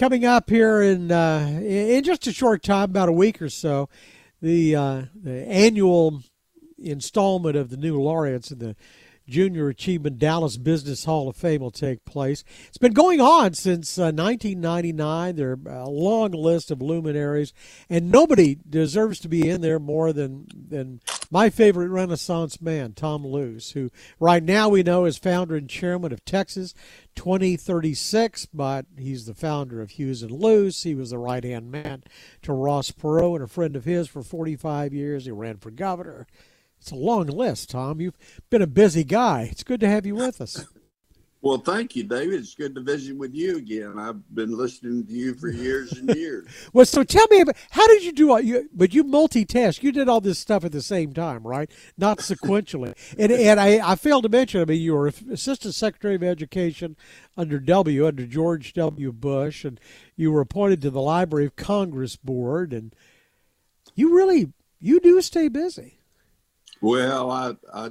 coming up here in uh, in just a short time, about a week or so, the uh, the annual installment of the new laureates in the Junior Achievement Dallas Business Hall of Fame will take place. It's been going on since uh, 1999. There are a long list of luminaries, and nobody deserves to be in there more than than my favorite Renaissance man, Tom Luce, who right now we know is founder and chairman of Texas 2036, but he's the founder of Hughes and Luce. He was the right hand man to Ross Perot and a friend of his for 45 years. He ran for governor. It's a long list, Tom. You've been a busy guy. It's good to have you with us. Well, thank you, David. It's good to visit with you again. I've been listening to you for years and years. well, so tell me about how did you do all you? But you multitask. You did all this stuff at the same time, right? Not sequentially. and and I, I failed to mention. I mean, you were assistant secretary of education under W under George W. Bush, and you were appointed to the Library of Congress board, and you really you do stay busy. Well, I, I,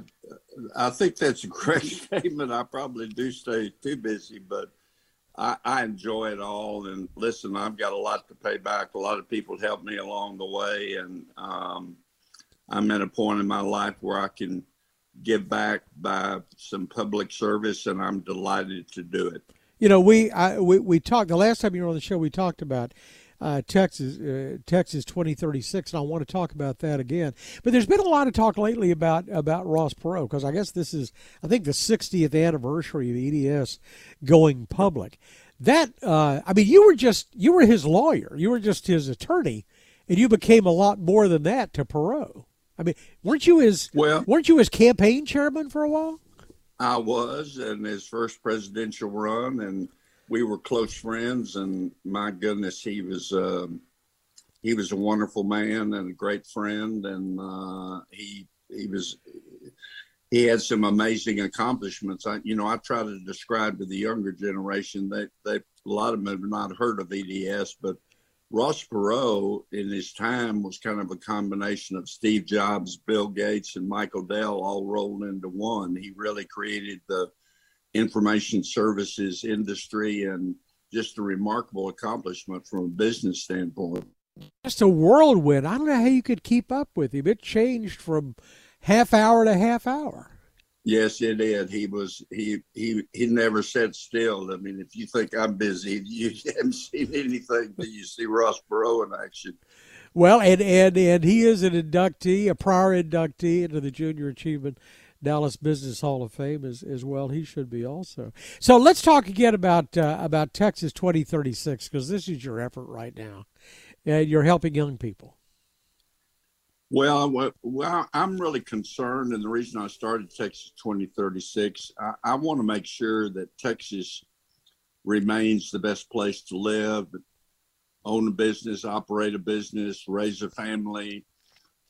I think that's a great statement. I probably do stay too busy, but I, I enjoy it all. And listen, I've got a lot to pay back. A lot of people helped me along the way, and um, I'm at a point in my life where I can give back by some public service, and I'm delighted to do it. You know, we I, we we talked the last time you were on the show. We talked about uh, Texas uh, Texas 2036, and I want to talk about that again. But there's been a lot of talk lately about about Ross Perot because I guess this is I think the 60th anniversary of EDS going public. That uh, I mean, you were just you were his lawyer, you were just his attorney, and you became a lot more than that to Perot. I mean, weren't you his well? Weren't you his campaign chairman for a while? I was in his first presidential run, and we were close friends, and my goodness, he was um, he was a wonderful man and a great friend, and uh, he he was he had some amazing accomplishments. I, you know, I try to describe to the younger generation that they, they a lot of them have not heard of EDS, but Ross Perot in his time was kind of a combination of Steve Jobs, Bill Gates, and Michael Dell all rolled into one. He really created the information services industry and just a remarkable accomplishment from a business standpoint. Just a whirlwind. I don't know how you could keep up with him. It changed from half hour to half hour. Yes, it did. He was he he he never sat still. I mean, if you think I'm busy, you haven't seen anything but you see Ross Perot in action. Well, and and and he is an inductee, a prior inductee into the Junior Achievement Dallas Business Hall of Fame as, as well. He should be also. So let's talk again about uh, about Texas 2036 because this is your effort right now, and you're helping young people. Well, well, I'm really concerned, and the reason I started Texas 2036, I, I want to make sure that Texas remains the best place to live, own a business, operate a business, raise a family,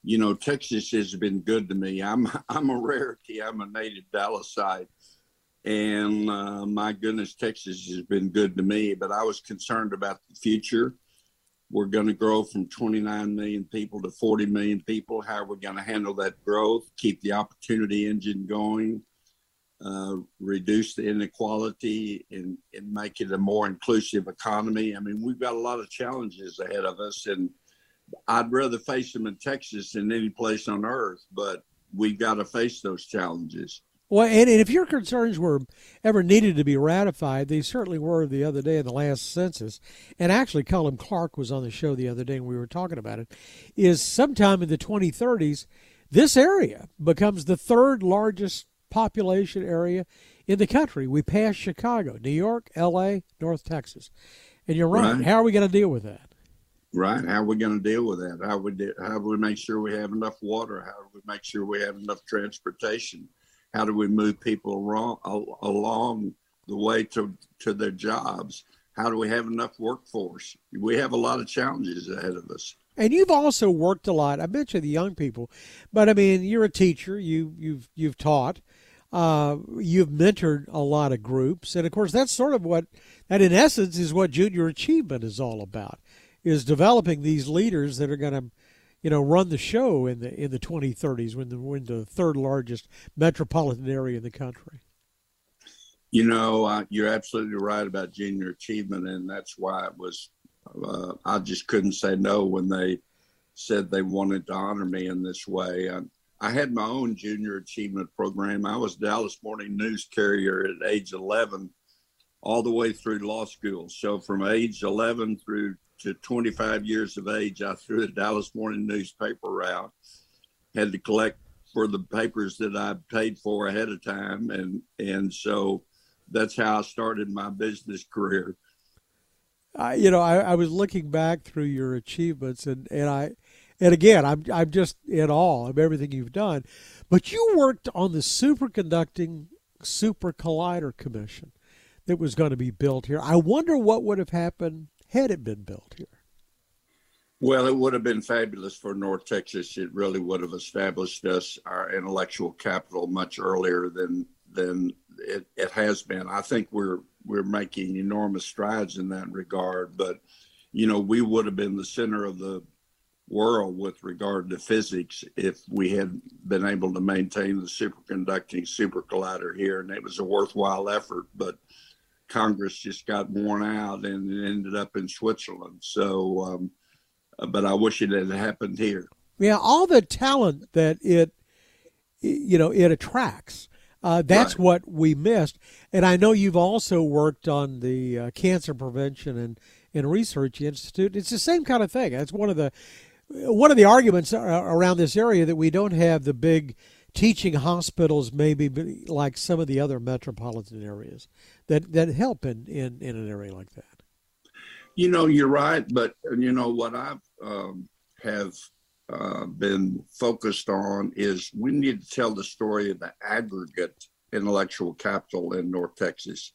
you know, Texas has been good to me. I'm I'm a rarity. I'm a native Dallasite, and uh, my goodness, Texas has been good to me. But I was concerned about the future. We're going to grow from 29 million people to 40 million people. How are we going to handle that growth? Keep the opportunity engine going. Uh, reduce the inequality and, and make it a more inclusive economy. I mean, we've got a lot of challenges ahead of us, and I'd rather face them in Texas than any place on earth, but we've got to face those challenges. Well, and, and if your concerns were ever needed to be ratified, they certainly were the other day in the last census. And actually, Colin Clark was on the show the other day and we were talking about it. Is sometime in the 2030s, this area becomes the third largest population area in the country. We pass Chicago, New York, L.A., North Texas. And you're right. right. How are we going to deal with that? Right? How are we going to deal with that? How we do, how do we make sure we have enough water? How do we make sure we have enough transportation? How do we move people along, along the way to to their jobs? How do we have enough workforce? We have a lot of challenges ahead of us. And you've also worked a lot. I mentioned the young people, but I mean, you're a teacher. You you've you've taught. Uh, you've mentored a lot of groups, and of course, that's sort of what that, in essence, is what junior achievement is all about is developing these leaders that are going to you know run the show in the in the 2030s when the when the third largest metropolitan area in the country You know, uh, you're absolutely right about junior achievement, and that's why it was. Uh, I just couldn't say no when they said they wanted to honor me in this way. I, I had my own junior achievement program. I was Dallas Morning News carrier at age 11, all the way through law school. So from age 11 through to 25 years of age, I threw the Dallas Morning newspaper out. Had to collect for the papers that I paid for ahead of time, and and so that's how I started my business career. I, you know, I, I was looking back through your achievements, and, and I, and again, I'm I'm just in awe of everything you've done. But you worked on the superconducting super collider commission that was going to be built here. I wonder what would have happened had it been built here. Well, it would have been fabulous for North Texas. It really would have established us our intellectual capital much earlier than than it, it has been. I think we're we're making enormous strides in that regard. But you know, we would have been the center of the world with regard to physics if we had been able to maintain the superconducting super collider here, and it was a worthwhile effort. But Congress just got worn out and it ended up in Switzerland. So. Um, but I wish it had happened here. Yeah, all the talent that it, you know, it attracts. Uh, that's right. what we missed. And I know you've also worked on the uh, Cancer Prevention and, and Research Institute. It's the same kind of thing. That's one of the one of the arguments around this area that we don't have the big teaching hospitals, maybe like some of the other metropolitan areas that that help in in, in an area like that. You know, you're right, but you know what I um, have uh, been focused on is we need to tell the story of the aggregate intellectual capital in North Texas.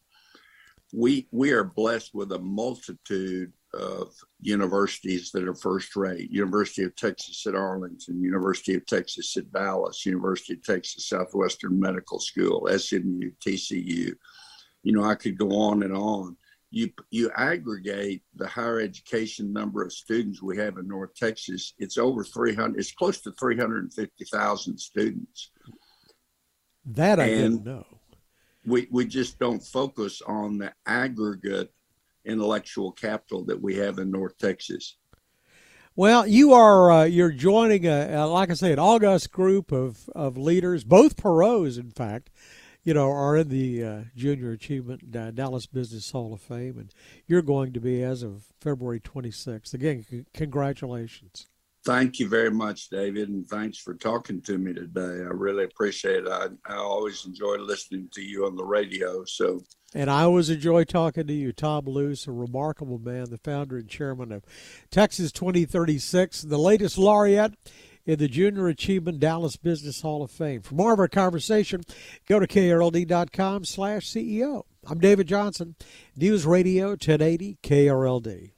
We we are blessed with a multitude of universities that are first rate. University of Texas at Arlington, University of Texas at Dallas, University of Texas Southwestern Medical School, SMU, TCU. You know, I could go on and on you you aggregate the higher education number of students we have in North Texas, it's over 300. It's close to 350,000 students. That I and didn't know. We we just don't focus on the aggregate intellectual capital that we have in North Texas. Well, you are uh, you're joining a, a, like I say an august group of of leaders, both Perot's, in fact, you know, are in the uh, Junior Achievement uh, Dallas Business Hall of Fame, and you're going to be as of February 26th. Again, c- congratulations. Thank you very much, David, and thanks for talking to me today. I really appreciate it. I, I always enjoy listening to you on the radio. So, and I always enjoy talking to you, Tom Luce, a remarkable man, the founder and chairman of Texas 2036, the latest laureate in the Junior Achievement Dallas Business Hall of Fame. For more of our conversation, go to krld.com slash CEO. I'm David Johnson, News Radio 1080 KRLD.